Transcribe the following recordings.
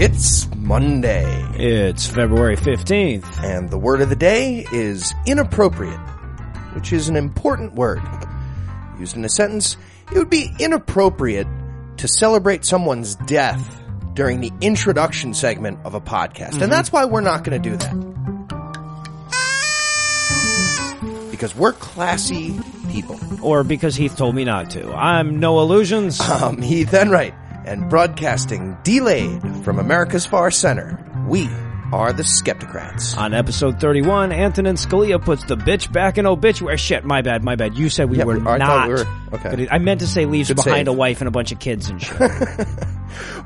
It's Monday, It's February 15th. and the word of the day is inappropriate, which is an important word. Used in a sentence, it would be inappropriate to celebrate someone's death during the introduction segment of a podcast. And that's why we're not going to do that. Because we're classy people. Or because Heath told me not to. I'm no illusions. Um, Heath Enright, and broadcasting delayed from America's far center, we are the Skepticrats. On episode 31, Antonin Scalia puts the bitch back in obituary. Shit, my bad, my bad. You said we Yeah, were I not. we were- okay. I meant to say leaves Good behind save. a wife and a bunch of kids and shit.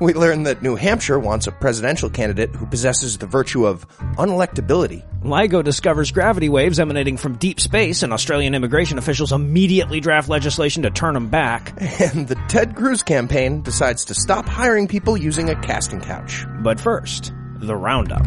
We learned that New Hampshire wants a presidential candidate who possesses the virtue of unelectability. LIGO discovers gravity waves emanating from deep space, and Australian immigration officials immediately draft legislation to turn them back. And the Ted Cruz campaign decides to stop hiring people using a casting couch. But first, the roundup.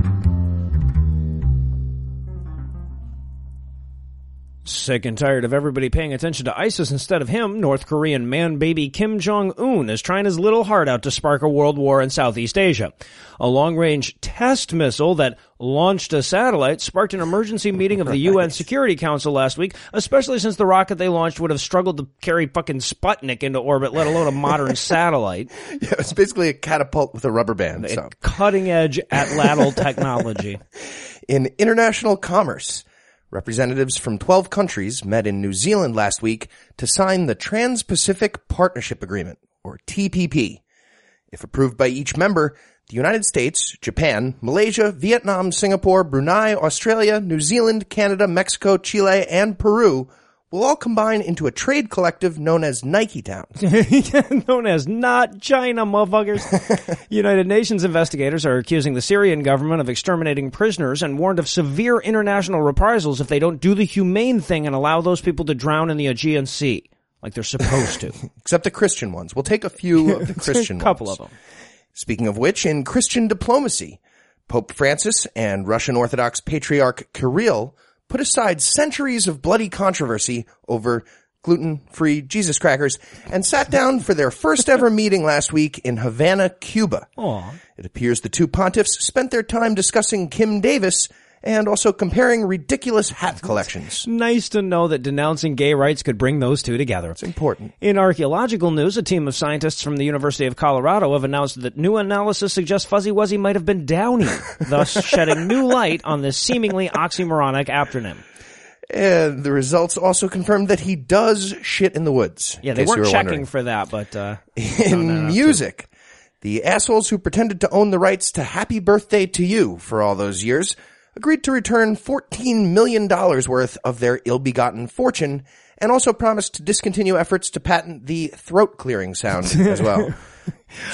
Sick and tired of everybody paying attention to ISIS instead of him, North Korean man baby Kim Jong Un is trying his little heart out to spark a world war in Southeast Asia. A long range test missile that launched a satellite sparked an emergency meeting of the UN Security Council last week, especially since the rocket they launched would have struggled to carry fucking Sputnik into orbit, let alone a modern satellite. Yeah, it's basically a catapult with a rubber band. So. Cutting edge atlatl technology. In international commerce, representatives from 12 countries met in New Zealand last week to sign the Trans-Pacific Partnership Agreement, or TPP. If approved by each member, the United States, Japan, Malaysia, Vietnam, Singapore, Brunei, Australia, New Zealand, Canada, Mexico, Chile, and Peru will all combine into a trade collective known as Nike Town. known as not China, motherfuckers. United Nations investigators are accusing the Syrian government of exterminating prisoners and warned of severe international reprisals if they don't do the humane thing and allow those people to drown in the Aegean Sea. Like they're supposed to. Except the Christian ones. We'll take a few of the Christian a couple ones. of them. Speaking of which, in Christian diplomacy, Pope Francis and Russian Orthodox Patriarch Kirill put aside centuries of bloody controversy over gluten-free Jesus crackers and sat down for their first ever meeting last week in Havana, Cuba. Aw. It appears the two pontiffs spent their time discussing Kim Davis and also comparing ridiculous hat collections. Nice to know that denouncing gay rights could bring those two together. It's important. In archaeological news, a team of scientists from the University of Colorado have announced that new analysis suggests Fuzzy Wuzzy might have been Downy, thus shedding new light on this seemingly oxymoronic aptronym. And the results also confirmed that he does shit in the woods. Yeah, they weren't were checking wondering. for that, but uh, in music. The assholes who pretended to own the rights to Happy Birthday to You for all those years agreed to return $14 million worth of their ill-begotten fortune and also promised to discontinue efforts to patent the throat clearing sound as well.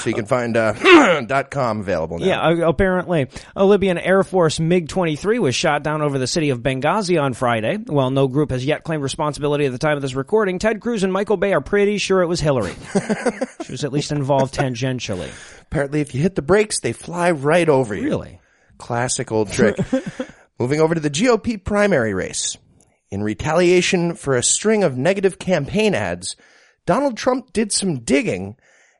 so you can find uh, .com available now. yeah, apparently a Libyan Air Force MiG-23 was shot down over the city of Benghazi on Friday. While no group has yet claimed responsibility at the time of this recording, Ted Cruz and Michael Bay are pretty sure it was Hillary. she was at least involved tangentially. Apparently if you hit the brakes, they fly right over you. Really? Classic old trick. Moving over to the GOP primary race. In retaliation for a string of negative campaign ads, Donald Trump did some digging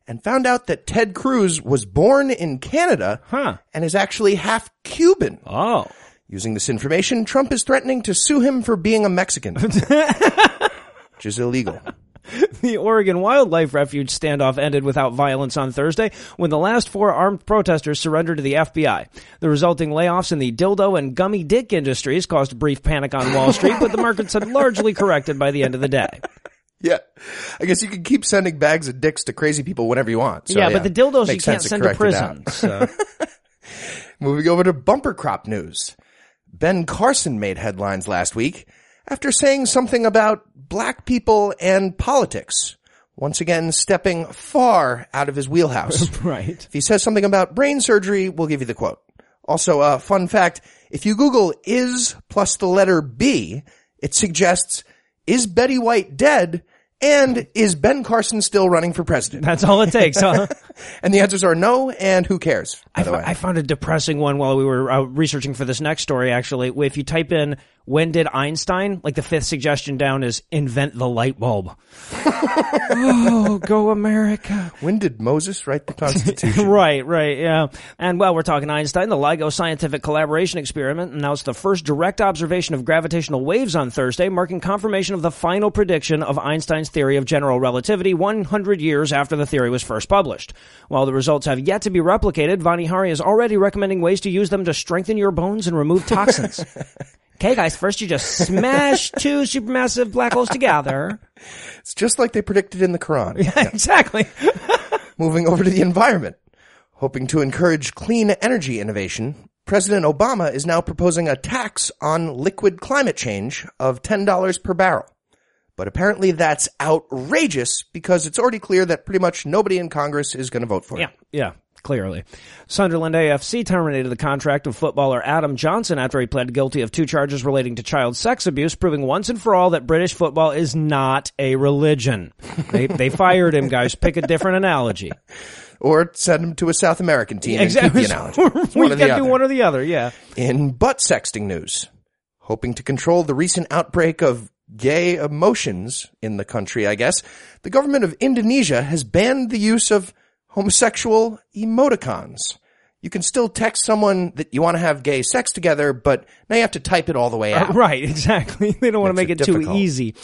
and found out that Ted Cruz was born in Canada Huh. and is actually half Cuban. Oh. Using this information, Trump is threatening to sue him for being a Mexican, which is illegal. The Oregon Wildlife Refuge standoff ended without violence on Thursday when the last four armed protesters surrendered to the FBI. The resulting layoffs in the dildo and gummy dick industries caused brief panic on Wall Street, but the markets had largely corrected by the end of the day. Yeah. I guess you can keep sending bags of dicks to crazy people whenever you want. So, yeah, but the dildos you can't sense send to prison. So. Moving over to bumper crop news. Ben Carson made headlines last week after saying something about black people and politics. Once again, stepping far out of his wheelhouse. right. if he says something about brain surgery, we'll give you the quote. Also, a fun fact, if you Google is plus the letter B, it suggests, is Betty White dead? And is Ben Carson still running for president? That's all it takes, huh? And the answers are no and who cares? By I, the way. I found a depressing one while we were uh, researching for this next story. Actually, if you type in "When did Einstein?" like the fifth suggestion down is "Invent the light bulb." oh, go America! when did Moses write the Constitution? right, right, yeah. And while we're talking Einstein, the LIGO scientific collaboration experiment announced the first direct observation of gravitational waves on Thursday, marking confirmation of the final prediction of Einstein's theory of general relativity 100 years after the theory was first published. While the results have yet to be replicated, Vani Hari is already recommending ways to use them to strengthen your bones and remove toxins. Okay, guys, first you just smash two supermassive black holes together. it's just like they predicted in the Quran. Yeah, exactly. Moving over to the environment. Hoping to encourage clean energy innovation, President Obama is now proposing a tax on liquid climate change of $10 per barrel. But apparently that's outrageous because it's already clear that pretty much nobody in Congress is going to vote for it. Yeah, it. yeah, clearly. Sunderland AFC terminated the contract of footballer Adam Johnson after he pled guilty of two charges relating to child sex abuse, proving once and for all that British football is not a religion. They, they fired him, guys. Pick a different analogy. Or send him to a South American team and keep the analogy. We one or the got to do one or the other, yeah. In butt sexting news, hoping to control the recent outbreak of gay emotions in the country, I guess, the government of Indonesia has banned the use of homosexual emoticons. You can still text someone that you want to have gay sex together, but now you have to type it all the way out. Right, exactly. They don't want to make it it too easy.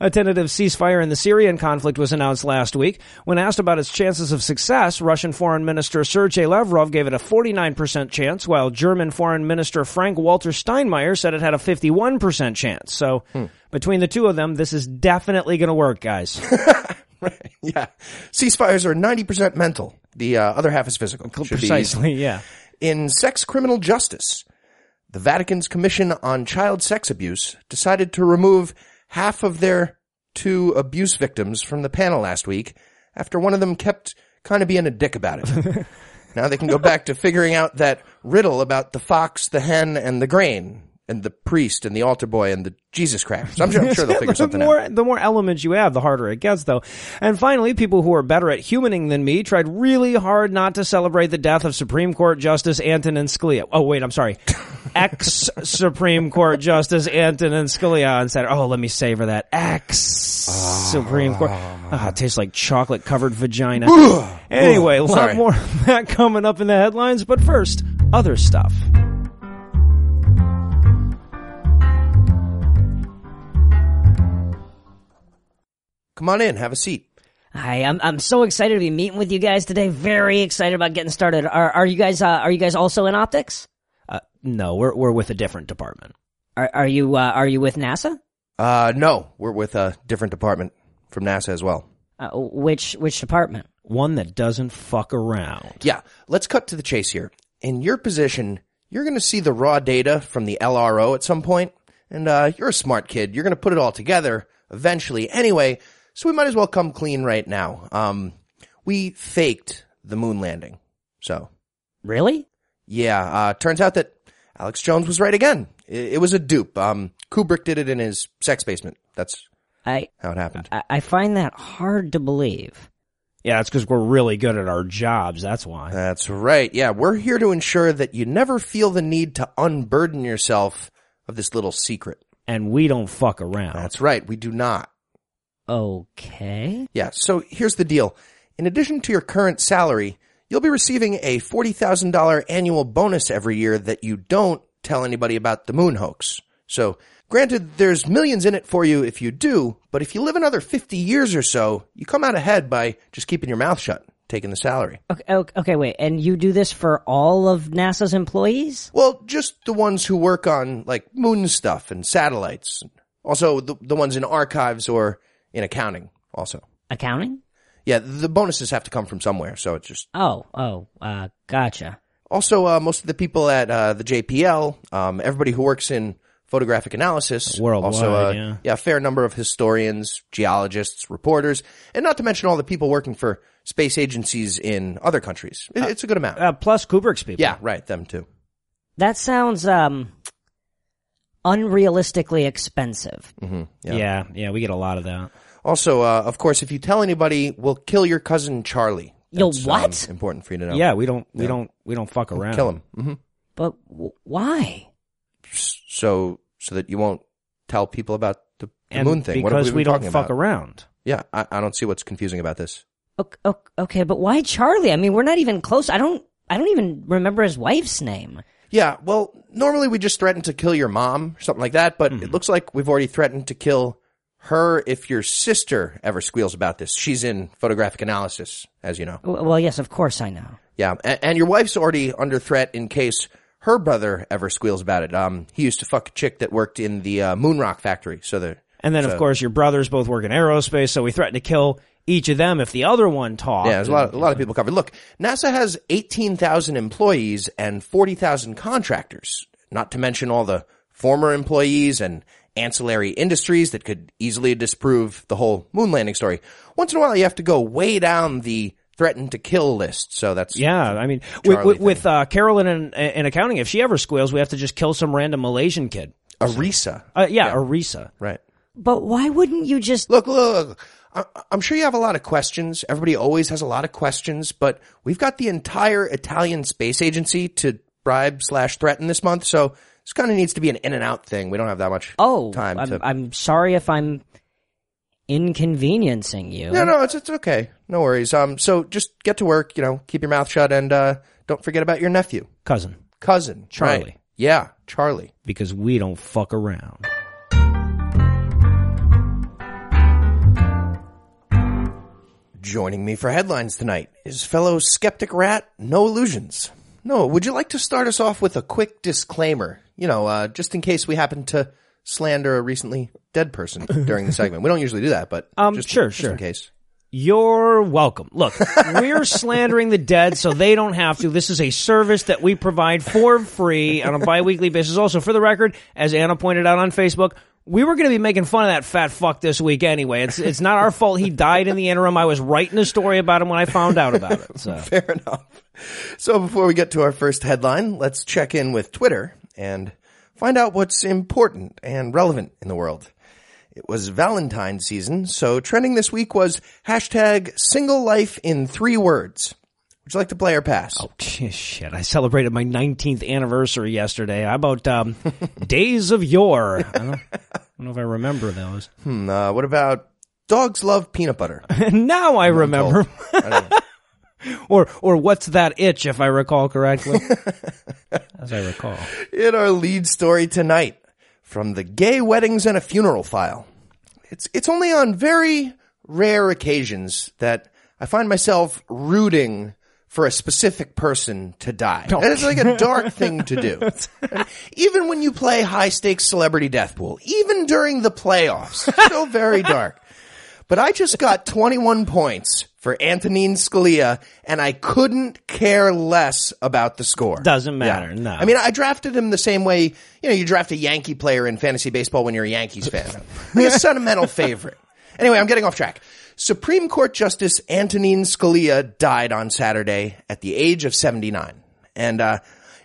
A tentative ceasefire in the Syrian conflict was announced last week. When asked about its chances of success, Russian Foreign Minister Sergei Lavrov gave it a 49% chance, while German Foreign Minister Frank Walter Steinmeier said it had a 51% chance. So, Hmm. between the two of them, this is definitely going to work, guys. Yeah. Ceasefires are 90% mental. The uh, other half is physical. Should be. Precisely, yeah. In sex criminal justice, the Vatican's Commission on Child Sex Abuse decided to remove half of their two abuse victims from the panel last week after one of them kept kind of being a dick about it. now they can go back to figuring out that riddle about the fox, the hen, and the grain, and the priest, and the altar boy, and the Jesus crackers. I'm sure, I'm sure they'll figure something the more, out. The more elements you have, the harder it gets, though. And finally, people who are better at humaning than me tried really hard not to celebrate the death of Supreme Court Justice Antonin Scalia. Oh, wait, I'm sorry. Ex Supreme Court Justice Antonin Scalia on Saturday. Oh, let me savor that. Ex Supreme Court. Ah, it tastes like chocolate covered vagina. anyway, a lot Sorry. more of that coming up in the headlines, but first, other stuff. Come on in, have a seat. Hi, I'm I'm so excited to be meeting with you guys today. Very excited about getting started. Are are you guys uh, are you guys also in optics? Uh, no, we're, we're with a different department. Are are you uh, are you with NASA? Uh, no, we're with a different department from NASA as well. Uh, which which department? One that doesn't fuck around. Yeah, let's cut to the chase here. In your position, you're going to see the raw data from the LRO at some point, and uh, you're a smart kid. You're going to put it all together eventually anyway, so we might as well come clean right now. Um, we faked the moon landing. So, Really? yeah, uh, turns out that Alex Jones was right again. It, it was a dupe. Um, Kubrick did it in his sex basement. That's I how it happened. I I find that hard to believe. Yeah, it's because we're really good at our jobs. That's why. That's right. Yeah, we're here to ensure that you never feel the need to unburden yourself of this little secret. and we don't fuck around. That's right. We do not. Okay. Yeah. So here's the deal. In addition to your current salary, you'll be receiving a $40,000 annual bonus every year that you don't tell anybody about the moon hoax. So granted, there's millions in it for you if you do, but if you live another 50 years or so, you come out ahead by just keeping your mouth shut, taking the salary. Okay, okay, okay, wait. And you do this for all of NASA's employees? Well, just the ones who work on like moon stuff and satellites. Also the, the ones in archives or in accounting also. Accounting? Yeah, the bonuses have to come from somewhere, so it's just Oh, oh, uh, gotcha. Also, uh, most of the people at uh, the JPL, um, everybody who works in photographic analysis, Worldwide, also, uh, yeah. a fair number of historians, geologists, reporters, and not to mention all the people working for space agencies in other countries. It- it's a good amount. Uh, plus Kubrick's people. yeah, right, them too. That sounds um unrealistically expensive. Yeah. yeah, yeah, We get a lot of that. Also, uh, of course, if you tell anybody, we'll kill your cousin Charlie. Yo, That's, what? um, important for you to know. Yeah, we don't, we don't, we don't fuck around. Kill him. hmm But w- why? So, so that you won't tell people about the, the And moon thing. What have because we, been we don't talking fuck about? around. Yeah, I, I don't see what's confusing about this. Ok- ok- Okay, but why Charlie? I mean, we're not even close. I don't. I don't even remember his wife's name. Yeah, well, normally we just threaten to kill your mom, or something like that, but Mm-hmm. it looks like we've already threatened to kill her if your sister ever squeals about this. She's in photographic analysis, as you know. Well, yes, of course I know. Yeah, and, and your wife's already under threat in case her brother ever squeals about it. Um, he used to fuck a chick that worked in the uh, moon rock factory, so the And then, of course, your brothers both work in aerospace, so we threaten to kill each of them if the other one talked. Yeah, there's a lot, a lot of people covered. Look, NASA has 18,000 employees and 40,000 contractors, not to mention all the former employees and ancillary industries that could easily disprove the whole moon landing story. Once in a while, you have to go way down the threatened to kill list. So that's, Yeah, I mean, with, Charlie with, with uh, Carolyn in, in accounting, if she ever squeals, we have to just kill some random Malaysian kid. Arisa. Uh, yeah, Arisa. Right. But why wouldn't you just? Look, look, look. I- I'm sure you have a lot of questions. Everybody always has a lot of questions, but we've got the entire Italian space agency to bribe slash threaten this month. So this kind of needs to be an in and out thing. We don't have that much Oh, time I'm, to. I'm sorry if I'm inconveniencing you. no, no, it's, it's okay. No worries. Um, so just get to work, you know, keep your mouth shut and, uh, don't forget about your nephew, Cousin. cousin, Charlie. right. Yeah, Charlie. Because we don't fuck around. Joining me for headlines tonight is fellow Skepticrat, No Illusions. No, would you like to start us off with a quick disclaimer? You know, uh, just in case we happen to slander a recently dead person during the segment. We don't usually do that, but Um, just, sure, just sure. in case. You're welcome. Look, we're slandering the dead so they don't have to. This is a service that we provide for free on a biweekly basis. Also, for the record, as Anna pointed out on Facebook, we were going to be making fun of that fat fuck this week anyway. It's it's not our fault he died in the interim. I was writing a story about him when I found out about it. So Fair enough. So before we get to our first headline, let's check in with Twitter and find out what's important and relevant in the world. It was Valentine's season, so trending this week was hashtag single life in three words. Would you like to play or pass? Oh shit, I celebrated my 19th anniversary yesterday. How about um, days of yore? I don't, I don't know if I remember those. Hmm, uh, what about dogs love peanut butter? now I remember. I don't know. Or or what's that itch if I recall correctly? As I recall. In our lead story tonight, from the gay weddings and a funeral file. It's it's only on very rare occasions that I find myself rooting for a specific person to die. And it's like a dark thing to do. Even when you play high stakes celebrity death pool, even during the playoffs, it's still very dark. But I just got 21 points for Antonin Scalia, and I couldn't care less about the score. Doesn't matter, no. I mean, I drafted him the same way, you know, you draft a Yankee player in fantasy baseball when you're a Yankees fan. like a sentimental favorite. Anyway, I'm getting off track. Supreme Court Justice Antonin Scalia died on Saturday at the age of 79. And, uh,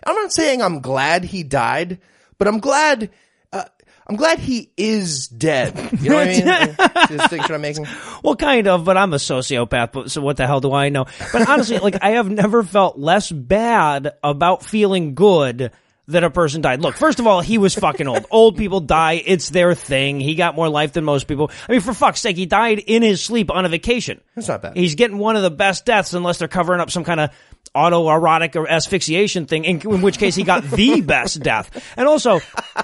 I'm not saying I'm glad he died, but I'm glad, I'm glad he is dead. You know what I mean? the distinction I'm making? Well, kind of, but I'm a sociopath, but so what the hell do I know? But honestly, like I have never felt less bad about feeling good that a person died. Look, first of all, he was fucking old. old people die. It's their thing. He got more life than most people. I mean, for fuck's sake, he died in his sleep on a vacation. That's not bad. He's getting one of the best deaths unless they're covering up some kind of autoerotic or asphyxiation thing, in, in which case he got the best death. And also,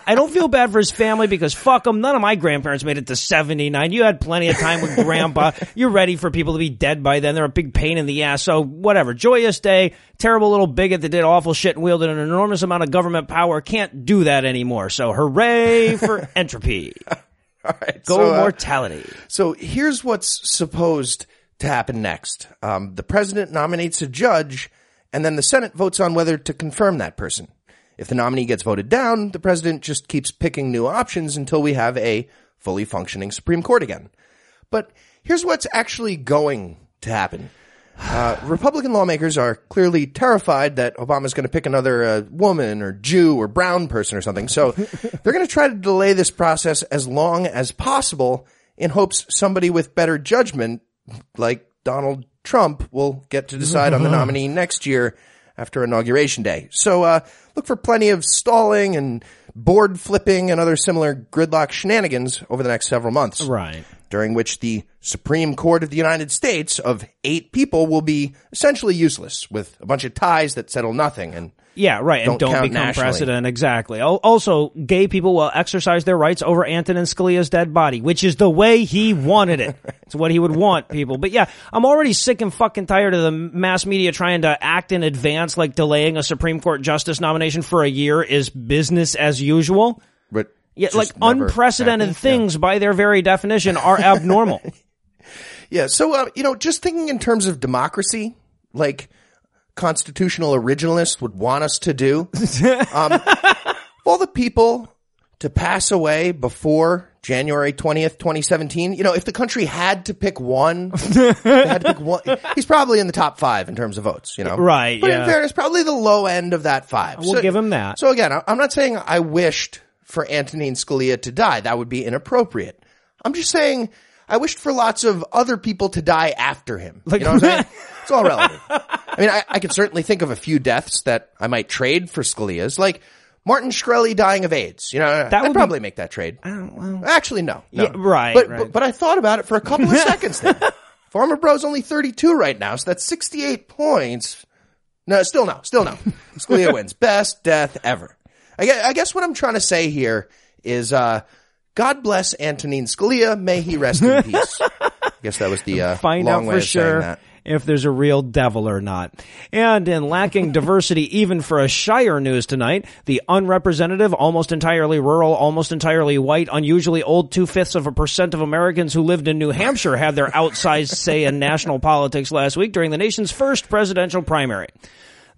I don't feel bad for his family because fuck them. None of my grandparents made it to 79. You had plenty of time with grandpa. You're ready for people to be dead by then. They're a big pain in the ass. So whatever. Joyous day. Terrible little bigot that did awful shit and wielded an enormous amount of government power. Can't do that anymore. So hooray for entropy. All right. Go so, uh, mortality. So here's what's supposed to happen next. Um, the president nominates a judge, and then the Senate votes on whether to confirm that person. If the nominee gets voted down, the president just keeps picking new options until we have a fully functioning Supreme Court again. But here's what's actually going to happen. Uh, Republican lawmakers are clearly terrified that Obama's going to pick another uh, woman or Jew or brown person or something. So they're going to try to delay this process as long as possible in hopes somebody with better judgment, like Donald Trump, will get to decide on the nominee next year after inauguration day. So, uh, look for plenty of stalling and board flipping and other similar gridlock shenanigans over the next several months Right. During which the Supreme Court of the United States of eight people will be essentially useless with a bunch of ties that settle nothing. And Yeah, right. And Don't don't become nationally. precedent. Exactly. Also, gay people will exercise their rights over Antonin Scalia's dead body, which is the way he wanted it. it's what he would want people. But yeah, I'm already sick and fucking tired of the mass media trying to act in advance like delaying a Supreme Court justice nomination for a year is business as usual. but Yeah, like unprecedented things by their very definition are abnormal. Yeah. So, uh, you know, just thinking in terms of democracy, like constitutional originalists would want us to do, um, all the people to pass away before January 20th, 2017, you know, if the country had to pick one, had to pick one, he's probably in the top five in terms of votes, you know? Right, But in fairness, probably the low end of that five. We'll give him that. So again, I'm not saying I wished for Antonin Scalia to die. That would be inappropriate. I'm just saying I wished for lots of other people to die after him. you know what I'm saying? It's all relative. I mean, I, I could certainly think of a few deaths that I might trade for Scalia's, like Martin Shkreli dying of AIDS. You know, would I'd be- probably make that trade. Actually, no. no. Yeah, right, But, right. but but I thought about it for a couple of seconds. There, Pharma Bro's only 32 right now, so that's 68 points. No, still no, still no. Scalia wins. Best death ever. I guess, I guess what I'm trying to say here is, uh, God bless Antonin Scalia. May he rest in peace. I guess that was the uh, find long out way for of saying sure that. if there's a real devil or not. And in lacking diversity even for a Shire news tonight, the unrepresentative, almost entirely rural, almost entirely white, unusually old two-fifths of a percent of Americans who lived in New Hampshire had their outsized say in national politics last week during the nation's first presidential primary.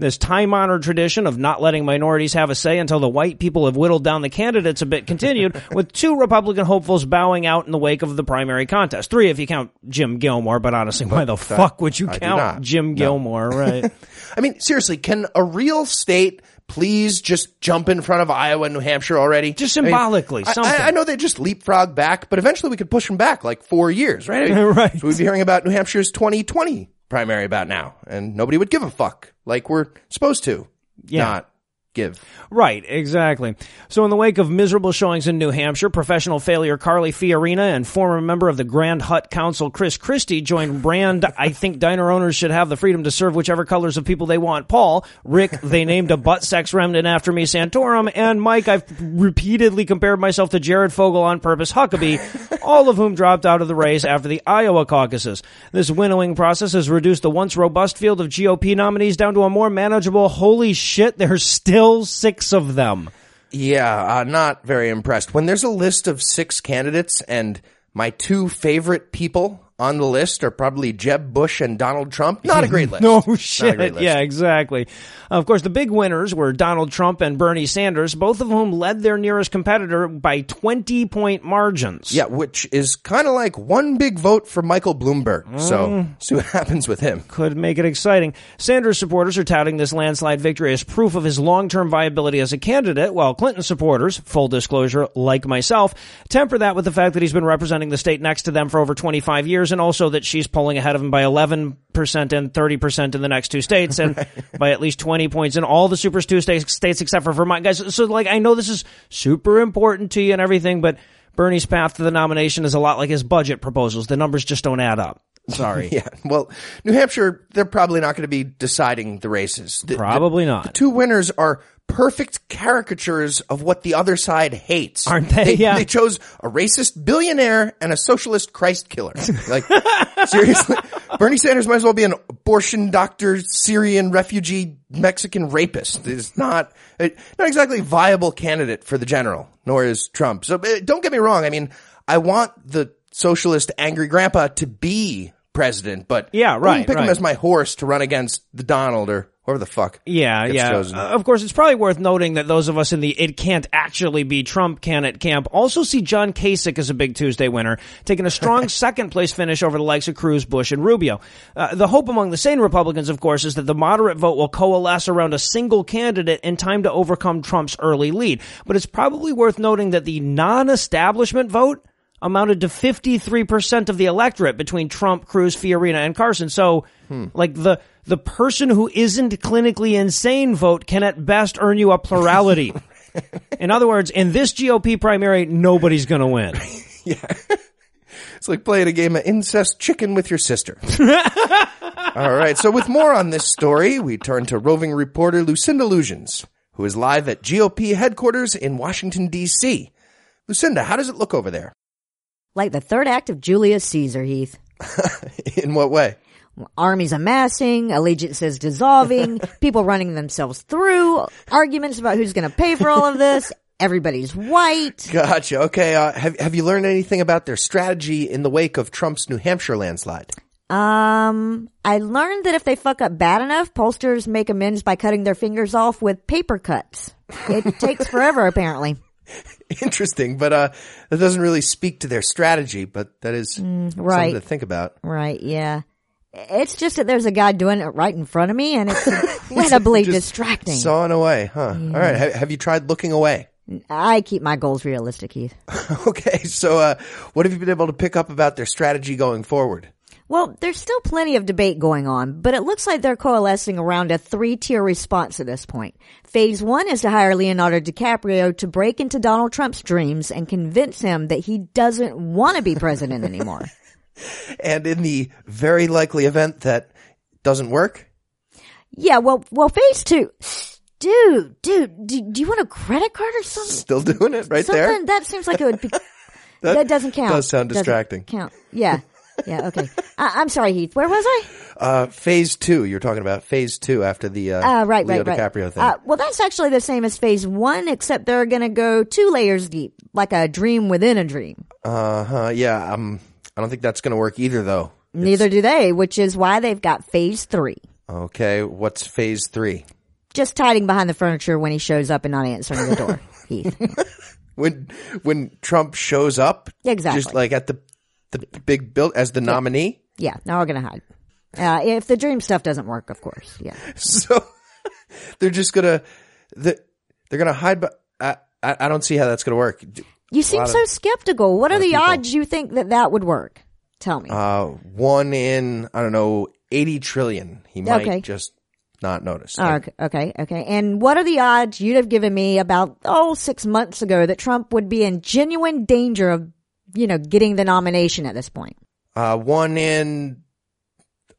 This time honored tradition of not letting minorities have a say until the white people have whittled down the candidates a bit continued, with two Republican hopefuls bowing out in the wake of the primary contest. Three if you count Jim Gilmore, but honestly, why the fuck would you I count. Jim No. Gilmore, right? I mean, seriously, can a real state please just jump in front of Iowa and New Hampshire already? Just I mean, symbolically, I- something. I, I know they just leapfrog back, but eventually we could push them back like four years, right? I mean, Right. So we'd be hearing about New Hampshire's 2020 primary about now, and nobody would give a fuck like we're supposed to. Yeah. Not give. Right, exactly. So in the wake of miserable showings in New Hampshire, professional failure Carly Fiorina and former member of the Grand Hut Council Chris Christie joined Rand. I think diner owners should have the freedom to serve whichever colors of people they want. Paul, Rick, they named a butt sex remnant after me, Santorum, and Mike, I've repeatedly compared myself to Jared Fogle on purpose, Huckabee, all of whom dropped out of the race after the Iowa caucuses. This winnowing process has reduced the once robust field of GOP nominees down to a more manageable, holy shit, there's still six of them. Yeah, uh, not very impressed. When there's a list of six candidates and my two favorite people on the list are probably Jeb Bush and Donald Trump, not a great list. No Not a great shit. list. Yeah, exactly. Of course, the big winners were Donald Trump and Bernie Sanders, both of whom led their nearest competitor by 20 point margins. Yeah, which is kind of like one big vote for Michael Bloomberg. So, mm. see what happens with him. could make it exciting. Sanders supporters are touting this landslide victory as proof of his long-term viability as a candidate, while Clinton supporters, full disclosure, like myself, temper that with the fact that he's been representing the state next to them for over 25 years and also that she's polling ahead of him by 11% and 30% in the next two states and by at least 20 points in all the super two states, states except for Vermont. Guys, so like I know this is super important to you and everything, but Bernie's path to the nomination is a lot like his budget proposals. The numbers just don't add up. Sorry. Yeah, well, New Hampshire, they're probably not going to be deciding the races. The- the- Probably not. two winners are perfect caricatures of what the other side hates. Aren't they? Yeah. They chose a racist billionaire and a socialist Christ killer. Like, seriously? Bernie Sanders might as well be an abortion doctor, Syrian refugee, Mexican rapist. It's not, uh, not exactly viable candidate for the general, nor is Trump. So uh, don't get me wrong. I mean, I want the socialist angry grandpa to be president, but Yeah, wouldn't right, Pick him as my horse to run against the Donald or whoever the fuck. Yeah, yeah. Uh, of course, it's probably worth noting that those of us in the it can't actually be Trump candidate camp also see John Kasich as a big Tuesday winner, taking a strong second place finish over the likes of Cruz, Bush, and Rubio. Uh, the hope among the sane Republicans, of course, is that the moderate vote will coalesce around a single candidate in time to overcome Trump's early lead. But it's probably worth noting that the non-establishment vote amounted to 53% of the electorate between Trump, Cruz, Fiorina, and Carson. So, hmm. like the, the person who isn't clinically insane vote can at best earn you a plurality. in other words, in this GOP primary, nobody's gonna win. Yeah. It's like playing a game of incest chicken with your sister. All right. So with more on this story, we turn to roving reporter Lucinda Illusions, who is live at GOP headquarters in Washington, D.C. Lucinda, how does it look over there? Like the third act of Julius Caesar, Heath. In what way? Armies amassing, allegiances dissolving, people running themselves through, arguments about who's going to pay for all of this. Everybody's white. Gotcha. Okay. Uh, have Have you learned anything about their strategy in the wake of Trump's New Hampshire landslide? Um, I learned that if they fuck up bad enough, pollsters make amends by cutting their fingers off with paper cuts. It takes forever, apparently. Interesting, but uh, that doesn't really speak to their strategy. But that is right. something to think about. Right, yeah. It's just that there's a guy doing it right in front of me and it's incredibly distracting. Sawing away, huh? All right. Have, have you tried looking away? I keep my goals realistic, Heath. Okay. So, uh, what have you been able to pick up about their strategy going forward? Well, there's still plenty of debate going on, but it looks like they're coalescing around a three-tier response at this point. Phase one is to hire Leonardo DiCaprio to break into Donald Trump's dreams and convince him that he doesn't want to be president anymore. And in the very likely event that doesn't work, yeah, well, well, phase two, dude, dude, do, do you want a credit card or something? still doing it right something there. that seems like it would be. that, doesn't count. does sound Doesn't distracting. Count. Yeah. Yeah. Okay. I, I'm sorry, Heath. Where was I? Uh, phase two, you're talking about phase two after the uh, Uh, right, Leo right, right. Thing. Uh, well, that's actually the same as phase one, except they're going to go two layers deep, like a dream within a dream. Uh huh. Yeah. Um. I don't think that's going to work either, though. Neither do they, which is why they've got phase three. Okay. What's phase three? Just hiding behind the furniture when he shows up and not answering the door, Heath. When when Trump shows up, Exactly. just like at the the big bill as the nominee. Yeah, now we're going to hide. Uh, if the dream stuff doesn't work, of course. Yeah. So they're just gonna the, they're gonna hide. But I, I I don't see how that's gonna work. You seem so of- skeptical. What are the people. odds you think that that would work? Tell me. Uh, one in I don't know eighty trillion. He might Okay. just not notice. Oh, okay, okay, okay. And what are the odds you'd have given me about, oh, six months ago that Trump would be in genuine danger of, you know, getting the nomination at this point? Uh, one in.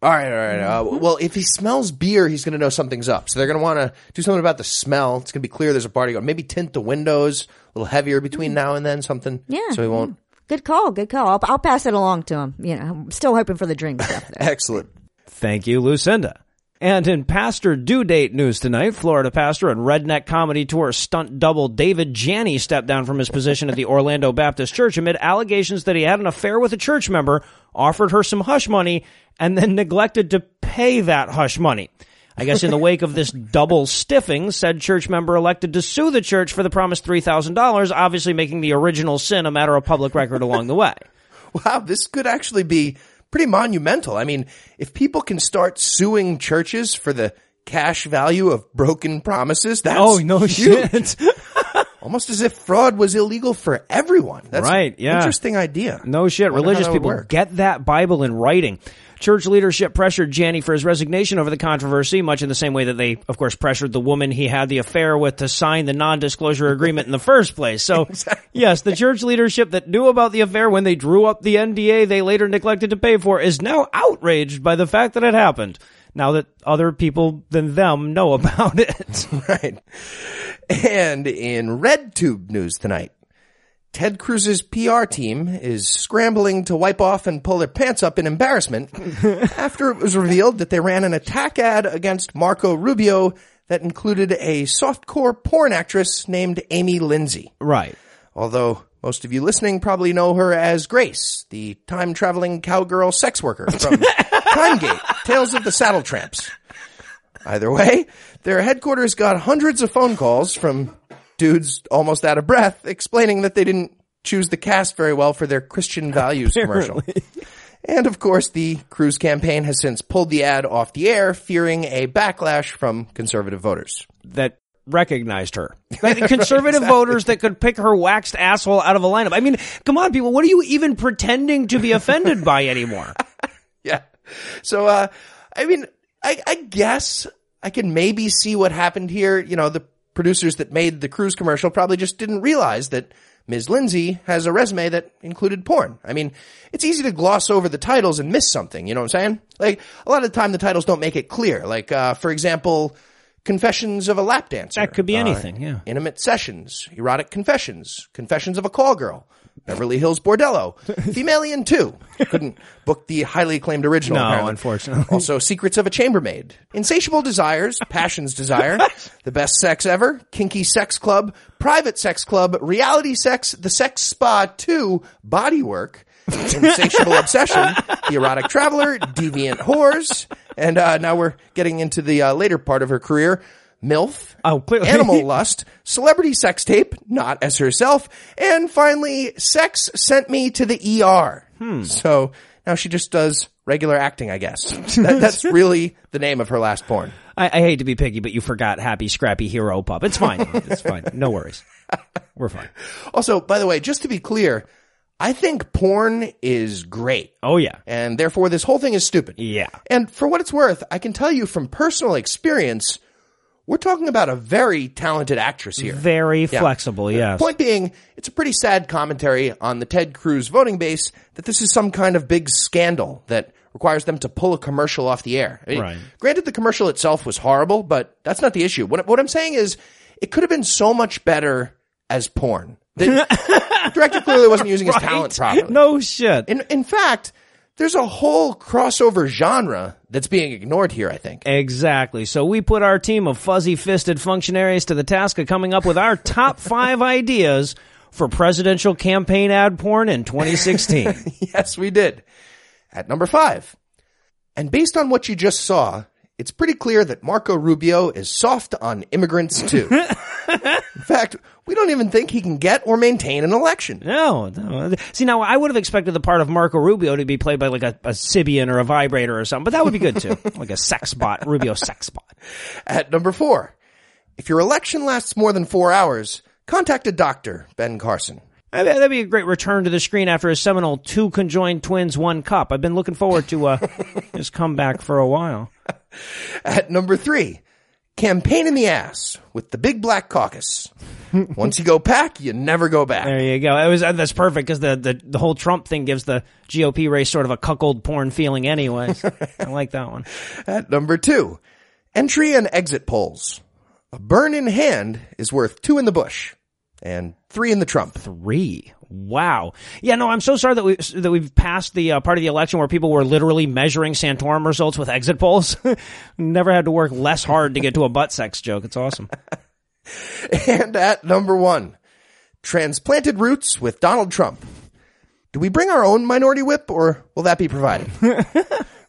All right, all right. Uh, Mm-hmm. well, if he smells beer, he's going to know something's up. So they're going to want to do something about the smell. It's going to be clear there's a party going. Maybe tint the windows a little heavier between now and then. Something. Mm-hmm. Yeah, So he won't. Good call, good call. I'll, I'll pass it along to him. You know, I'm still hoping for the dream stuff. Excellent. Thank you, Lucinda. And in pastor due date news tonight, Florida pastor and redneck comedy tour stunt double David Janney stepped down from his position at the Orlando Baptist Church amid allegations that he had an affair with a church member, offered her some hush money, and then neglected to pay that hush money. I guess in the wake of this double stiffing, said church member elected to sue the church for the promised $3,000, obviously making the original sin a matter of public record along the way. Wow, this could actually be pretty monumental. I mean, if people can start suing churches for the cash value of broken promises, that's Oh, no huge. shit. Almost as if fraud was illegal for everyone. That's Right, yeah. Interesting idea. No shit. Religious people work. get that Bible in writing. Church leadership pressured Janney for his resignation over the controversy, much in the same way that they, of course, pressured the woman he had the affair with to sign the non-disclosure agreement in the first place. So, yes, the church leadership that knew about the affair when they drew up the NDA they later neglected to pay for is now outraged by the fact that it happened. Now that other people than them know about it. Right. And in RedTube news tonight, Ted Cruz's PR team is scrambling to wipe off and pull their pants up in embarrassment after it was revealed that they ran an attack ad against Marco Rubio that included a softcore porn actress named Amy Lindsay. right. Although most of you listening probably know her as Grace, the time traveling cowgirl sex worker from Timegate, Tales of the Saddle Tramps. Either way, their headquarters got hundreds of phone calls from dudes almost out of breath explaining that they didn't choose the cast very well for their Christian values commercial. And of course, the Cruz campaign has since pulled the ad off the air, fearing a backlash from conservative voters. that recognized her. Like, conservative voters that could pick her waxed asshole out of a lineup. I mean, come on, people. What are you even pretending to be offended by anymore? Yeah. So, uh, I mean, I, I guess I can maybe see what happened here. You know, the producers that made the Cruz commercial probably just didn't realize that Ms. Lindsay has a resume that included porn. I mean, it's easy to gloss over the titles and miss something. You know what I'm saying? Like, a lot of the time the titles don't make it clear. Like, uh, for example, Confessions of a Lap Dancer. That could be Uh, anything, yeah. Intimate Sessions, Erotic Confessions, Confessions of a Call Girl, Beverly Hills Bordello, Femalien 2. Couldn't book the highly acclaimed original. No, apparently. unfortunately. Also, Secrets of a Chambermaid, Insatiable Desires, Passion's Desire, The Best Sex Ever, Kinky Sex Club, Private Sex Club, Reality Sex, The Sex Spa 2, Bodywork, Insatiable Obsession, The Erotic Traveler, Deviant Whores, and uh, now we're getting into the uh, later part of her career, MILF, Oh, clearly. Animal Lust, Celebrity Sex Tape, not as herself, and finally, Sex Sent Me to the ER. So now she just does regular acting, I guess. That, that's really the name of her last porn. I, I hate to be picky, but you forgot Happy Scrappy Hero Pup. It's fine. It's fine. No worries. We're fine. Also, by the way, just to be clear, I think porn is great. Oh yeah. And therefore this whole thing is stupid. Yeah. And for what it's worth, I can tell you from personal experience, we're talking about a very talented actress here. Very flexible, yes. Point being, it's a pretty sad commentary on the Ted Cruz voting base that this is some kind of big scandal that requires them to pull a commercial off the air. I mean, Right. Granted, the commercial itself was horrible, but that's not the issue. What, what I'm saying is, it could have been so much better as porn. The director clearly wasn't using his talent properly. No shit. In, in fact, there's a whole crossover genre that's being ignored here, I think. Exactly. So we put our team of fuzzy fisted functionaries to the task of coming up with our top five ideas for presidential campaign ad porn in 2016. yes, we did. At number five. And based on what you just saw, it's pretty clear that Marco Rubio is soft on immigrants too. In fact, we don't even think he can get or maintain an election. no, no. See, now I would have expected the part of Marco Rubio to be played by like a, a Sybian or a vibrator or something, but that would be good too. like a sex bot, Rubio sex bot. At number four. If your election lasts more than four hours, contact a doctor, Ben Carson. I mean, That'd be a great return to the screen after his seminal two conjoined twins, one cup. I've been looking forward to uh, his comeback for a while. At number three, campaign in the ass with the big black caucus. Once you go pack, you never go back. There you go. It was uh, that's perfect because the, the the whole Trump thing gives the GOP race sort of a cuckold porn feeling, anyways. I like that one. At number two, entry and exit polls. A burn in hand is worth two in the bush and three in the Trump. Three. Wow. Yeah. No, I'm so sorry that we that we've passed the uh, part of the election where people were literally measuring Santorum results with exit polls. Never had to work less hard to get to a butt sex joke. It's awesome. And at number one, transplanted roots with Donald Trump. Do we bring our own minority whip or will that be provided?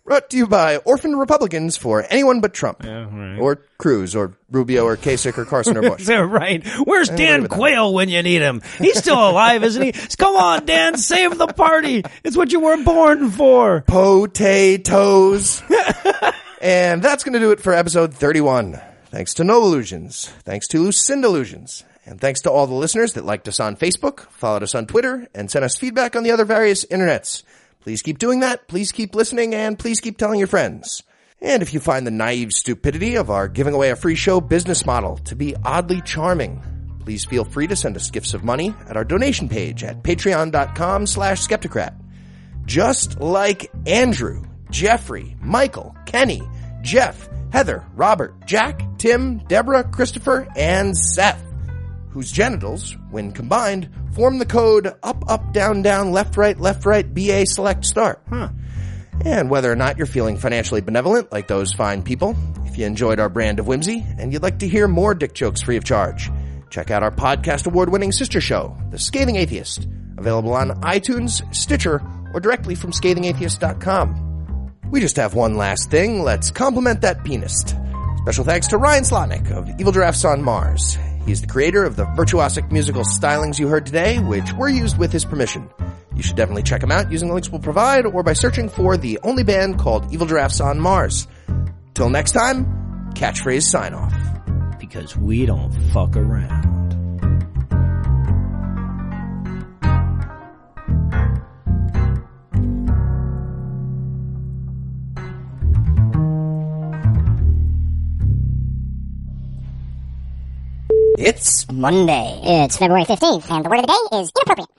Brought to you by Orphaned Republicans for anyone but Trump. Or Cruz or Rubio or Kasich or Carson or Bush. Yeah, right. Where's Dan. Quayle when you need him? He's still alive, isn't he? Come on, Dan, save the party. It's what you were born for. potatoes. and that's going to do it for episode 31. Thanks to No Illusions. Thanks to Lucinda Illusions. And thanks to all the listeners that liked us on Facebook, followed us on Twitter, and sent us feedback on the other various internets. Please keep doing that. Please keep listening and please keep telling your friends. And if you find the naive stupidity of our giving away a free show business model to be oddly charming, please feel free to send us gifts of money at our donation page at patreon.com slash skepticrat just like Andrew, Jeffrey, Michael, Kenny, Jeff, Heather, Robert, Jack, Tim, Deborah, Christopher, and Seth, whose genitals, when combined, form the code up, up, down, down, left, right, left, right, BA select start. Huh. And whether or not you're feeling financially benevolent like those fine people, if you enjoyed our brand of whimsy and you'd like to hear more dick jokes free of charge, check out our podcast award winning sister show, The Scathing Atheist, available on iTunes, Stitcher, or directly from scathingatheist.com. We just have one last thing. Let's compliment that pianist. Special thanks to Ryan Slotnick of Evil Giraffes on Mars. He's the creator of the virtuosic musical stylings you heard today, which were used with his permission. You should definitely check him out using the links we'll provide or by searching for the only band called Evil Giraffes on Mars. Till next time, catchphrase sign off. Because we don't fuck around. It's Monday. It's February 15th, and the word of the day is inappropriate.